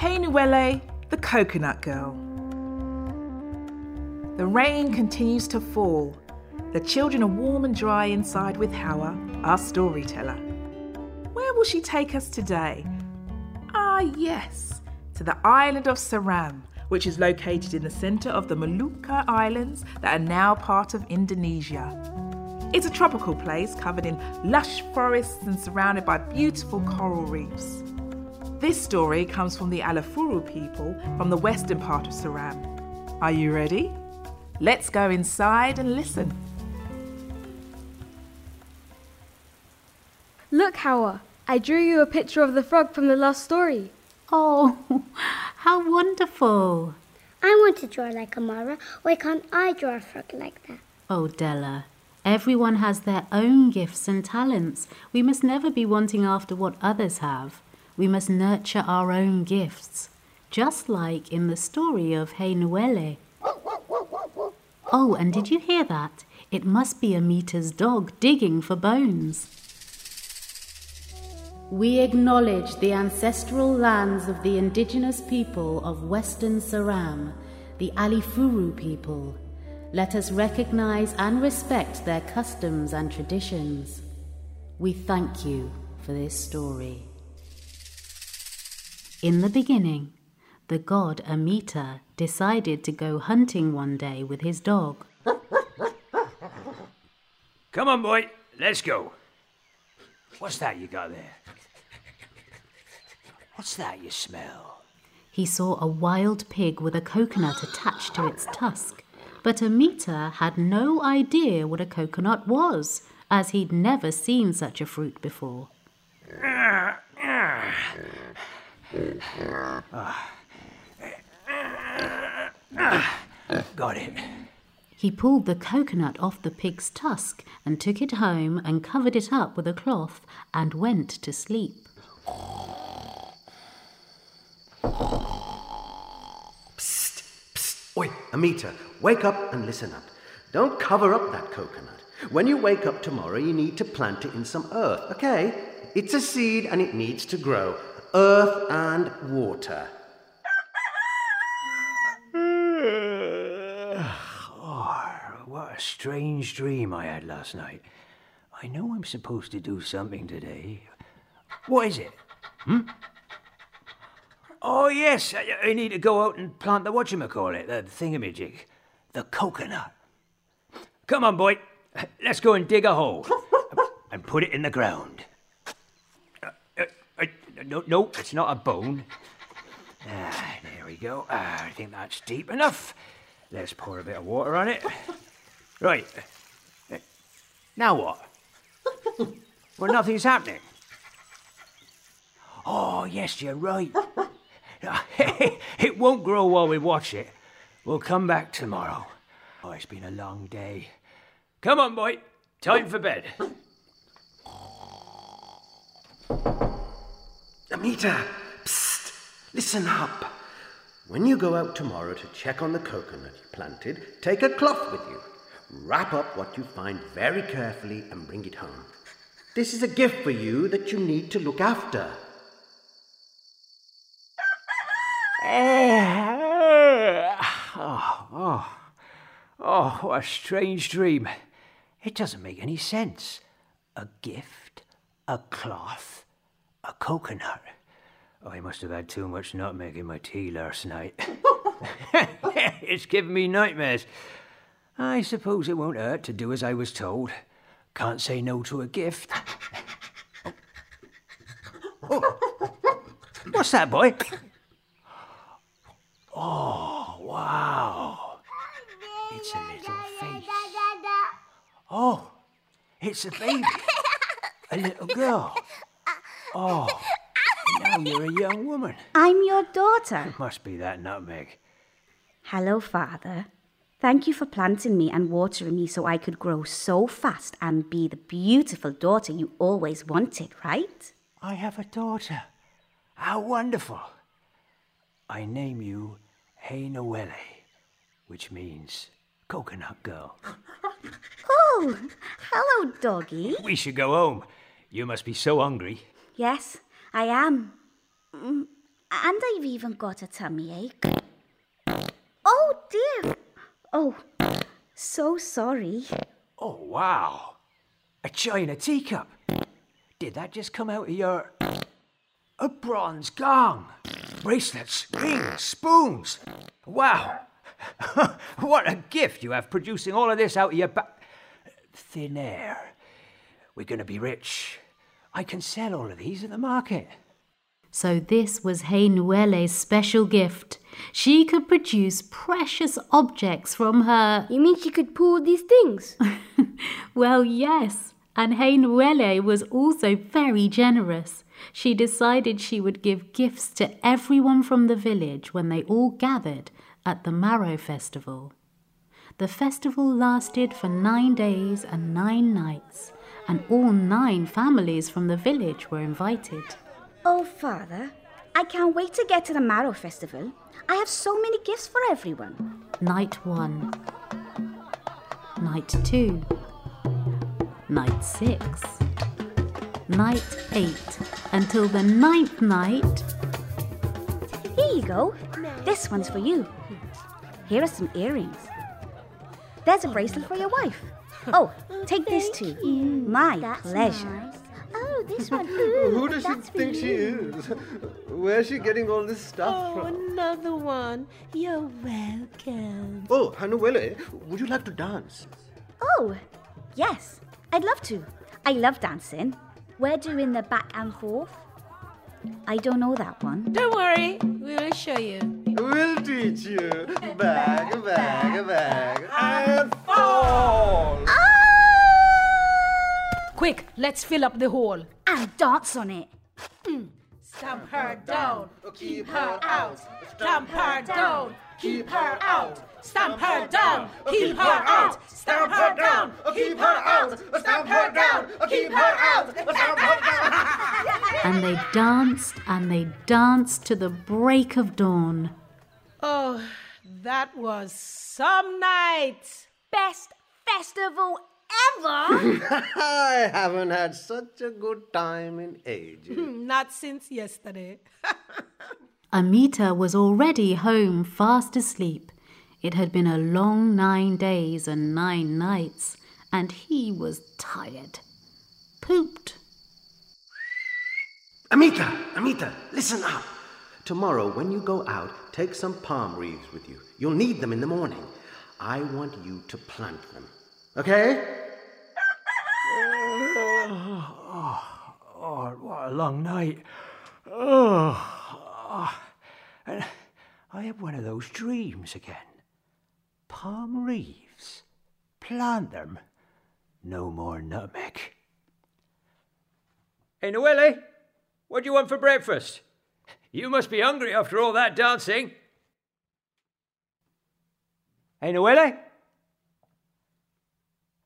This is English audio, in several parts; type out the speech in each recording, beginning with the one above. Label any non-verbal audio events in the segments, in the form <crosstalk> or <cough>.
Hainuwele, the coconut girl. The rain continues to fall. The children are warm and dry inside with Hawa, our storyteller. Where will she take us today? Ah, yes, to the island of Seram, which is located in the centre of the Molucca Islands that are now part of Indonesia. It's a tropical place covered in lush forests and surrounded by beautiful coral reefs. This story comes from the Alifuru people from the western part of Seram. Are you ready? Let's go inside and listen. Look, Hawa, I drew you a picture of the frog from the last story. Oh, <laughs> how wonderful! I want to draw like Amara. Why can't I draw a frog like that? Oh, Della, everyone has their own gifts and talents. We must never be wanting after what others have. We must nurture our own gifts, just like in the story of Hey. Oh, and did you hear that? It must be Ameta's dog digging for bones. We acknowledge the ancestral lands of the indigenous people of Western Seram, the Alifuru people. Let us recognize and respect their customs and traditions. We thank you for this story. In the beginning, the god Ameta decided to go hunting one day with his dog. Come on, boy, let's go. What's that you got there? What's that you smell? He saw a wild pig with a coconut attached to its tusk, but Ameta had no idea what a coconut was, as he'd never seen such a fruit before. Got it. He pulled the coconut off the pig's tusk and took it home and covered it up with a cloth and went to sleep. Psst, psst. Oi, Ameta, wake up and listen up. Don't cover up that coconut. When you wake up tomorrow, you need to plant it in some earth, okay? It's a seed and it needs to grow. Earth and water. oh, <sighs> what a strange dream I had last night. I know I'm supposed to do something today. What is it? Hmm? Oh, yes, I, I need to go out and plant the whatchamacallit, the thingamajig, the coconut. Come on, boy. Let's go and dig a hole <laughs> and put it in the ground. No, no, it's not a bone. Ah, there we go. Ah, I think that's deep enough. Let's pour a bit of water on it. Right. Now what? well, nothing's happening. Oh, yes, you're right. <laughs> it won't grow while we watch it. We'll come back tomorrow. Oh, it's been a long day. Come on, boy. Time for bed. Ameta, psst, listen up. When you go out tomorrow to check on the coconut you planted, take a cloth with you. Wrap up what you find very carefully and bring it home. This is a gift for you that you need to look after. Eh, oh, oh, oh, what a strange dream. It doesn't make any sense. A gift, a cloth, a coconut. Oh, I must have had too much nutmeg in my tea last night. <laughs> it's giving me nightmares. I suppose it won't hurt to do as I was told. Can't say no to a gift. oh. What's that, boy? Oh, wow. It's a little face. Oh, it's a baby. A little girl. Oh, now you're a young woman. I'm your daughter. It must be that nutmeg. Hello, Father. Thank you for planting me and watering me so I could grow so fast and be the beautiful daughter you always wanted, right? I have a daughter. How wonderful. I name you Noelle, which means coconut girl. <laughs> Oh, hello, doggy. We should go home. You must be so hungry. Yes, I am. Mm, And I've even got a tummy ache. Oh dear. Oh, so sorry. Oh, wow. A china teacup. Did that just come out of your. A bronze gong. Bracelets, rings, spoons. Wow. <laughs> what a gift you have producing all of this out of your thin air. We're going to be rich. I can sell all of these at the market. So this was Hainuwele's special gift. She could produce precious objects from her. You mean she could pull these things? <laughs> Well, yes. And Hainuwele was also very generous. She decided she would give gifts to everyone from the village when they all gathered at the Maro Festival. The festival lasted for nine days and nine nights, and all nine families from the village were invited. Oh, Father, I can't wait to get to the Maro Festival. I have so many gifts for everyone. Night one, night two, night six, night eight, until the ninth night. Here you go. This one's for you. Here are some earrings. There's a bracelet for your wife. <laughs> Oh, take this too. My That's pleasure. nice. Oh, this one. <laughs> Who does she think she is? <laughs> Where's she getting all this stuff Oh, from? another one. You're welcome. Oh, Hainuwele, would you like to dance? Oh, yes, I'd love to. I love dancing. We're doing the back and forth. I don't know that one. Don't worry, we will show you. We'll teach you. Back, back, back, let's fill up the hall. And dance on it. Mm. Stamp her down, keep her out. Stamp her down, keep her out. Stamp her down, keep her out. Stamp her down, keep her out. Stamp her down, keep her out. Stamp her down. And they danced and they danced to the break of dawn. Oh, that was some night. Best festival ever. <laughs> I haven't had such a good time in ages. Hmm, not since yesterday. <laughs> Ameta was already home fast asleep. It had been a long nine days and nine nights, and he was tired. Pooped. Ameta, Ameta, listen up. Tomorrow, when you go out, take some palm leaves with you. You'll need them in the morning. I want you to plant them. Okay? Oh, what a long night. Oh. And I had one of those dreams again. Palm leaves. Plant them. No more nutmeg. Hey, Noelle, what do you want for breakfast? You must be hungry after all that dancing. Hey, Noelle?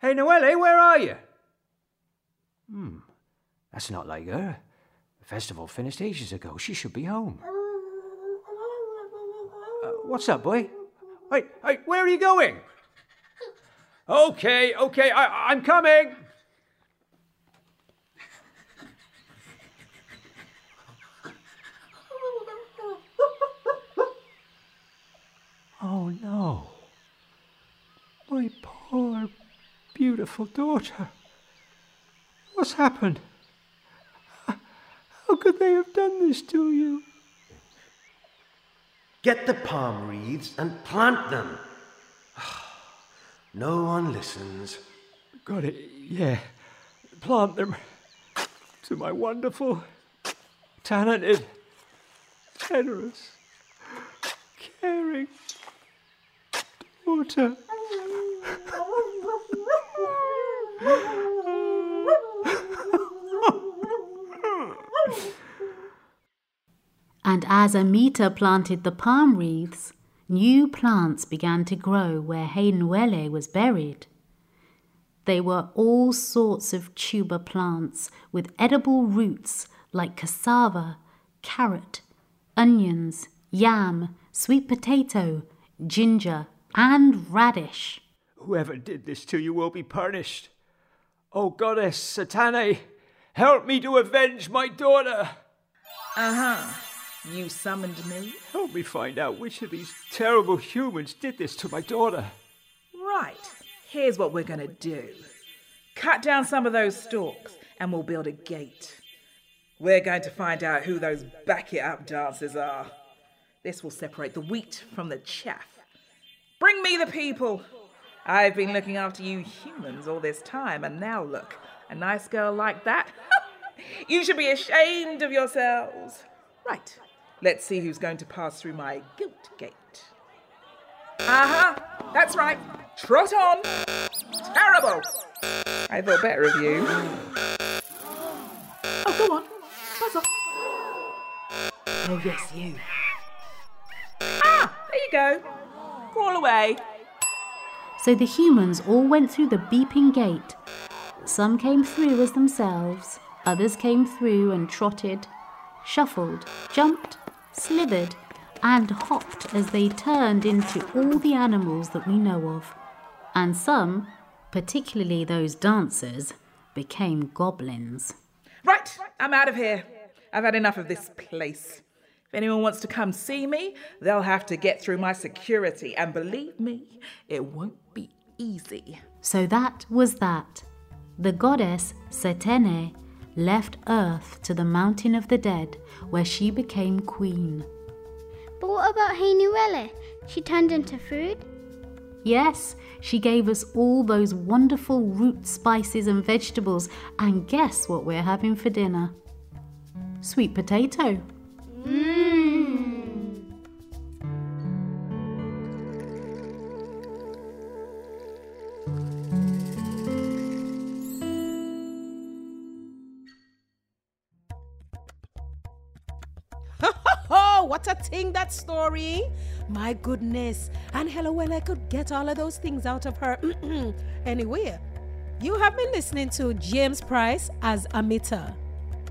Hey, Noelle, where are you? Hmm, that's not like her. Festival finished ages ago. She should be home. Uh, what's up, boy? Hey, hey, where are you going? Okay, okay, I, I'm coming. Oh no. My poor, beautiful daughter. What's happened? How could they have done this to you? Get the palm wreaths and plant them. <sighs> No one listens. Got it, yeah. Plant them to my wonderful, talented, generous, caring daughter. <laughs> And as Ameta planted the palm wreaths, new plants began to grow where Hainuwele was buried. They were all sorts of tuber plants with edible roots like cassava, carrot, onions, yam, sweet potato, ginger, and radish. Whoever did this to you will be punished. O goddess Satene, help me to avenge my daughter. Uh huh. You summoned me? Help me find out which of these terrible humans did this to my daughter. Right. Here's what we're going to do cut down some of those stalks and we'll build a gate. We're going to find out who those back it up dancers are. This will separate the wheat from the chaff. Bring me the people. I've been looking after you humans all this time, and now look, a nice girl like that? <laughs> you should be ashamed of yourselves. Right, let's see who's going to pass through my guilt gate. Uh huh, that's right. Trot on. Terrible. I thought better of you. Oh, go on. Buzz off. Oh, yes, you. Ah, there you go. Crawl away. So the humans all went through the beeping gate. Some came through as themselves, others came through and trotted, shuffled, jumped, slithered, and hopped as they turned into all the animals that we know of. And some, particularly those dancers, became goblins. Right, I'm out of here. I've had enough of this place. If anyone wants to come see me, they'll have to get through my security. And believe me, it won't be easy. So that was that. The goddess Satene left Earth to the mountain of the dead, where she became queen. But what about Hainuwele? She turned into food? Yes, she gave us all those wonderful root spices and vegetables, and guess what we're having for dinner? Sweet potato. Mm. What a thing that story! My goodness. And hello, well, I could get all of those things out of her. <clears throat> anyway, you have been listening to James Price as Ameta,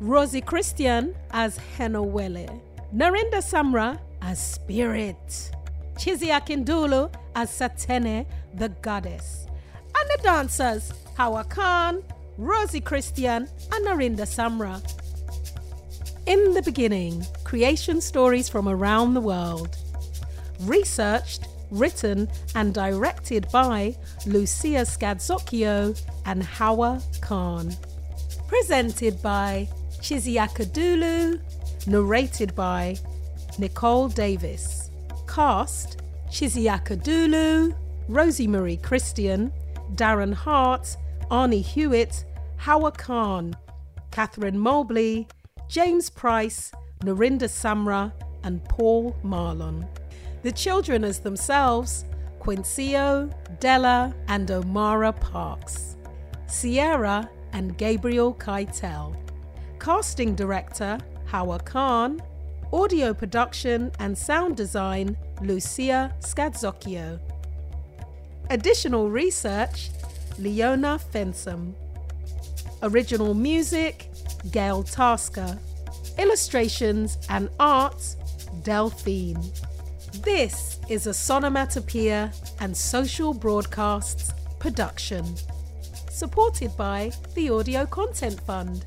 Rosie Christian as Hainuwele, Narinda Samra as Spirit, Chizzy Akudolu as Satene, the goddess, and the dancers, Hawa Khan, Rosie Christian, and Narinda Samra. In the beginning, creation stories from around the world. Researched, written, and directed by Lucia Scazzocchio and Hawa Khan. Presented by Chizzy Akudolu. Narrated by Nicole Davis. Cast Chizzy Akudolu, Rosie Marie Christian, Darren Hart, Arnie Hewitt, Hawa Khan, Catherine Mobley, James Price, Narinda Samra, and Paul Marlon. The children as themselves Quincio, Della, and Omara Parks. Sierra and Gabriel Keitel. Casting director Hawa Khan. Audio production and sound design Lucia Scazzocchio. Additional research Leona Fensom. Original music Gail Tasker. Illustrations and art Delphine. This is a Sonomatopoeia and Social Broadcasts production, supported by the Audio Content Fund.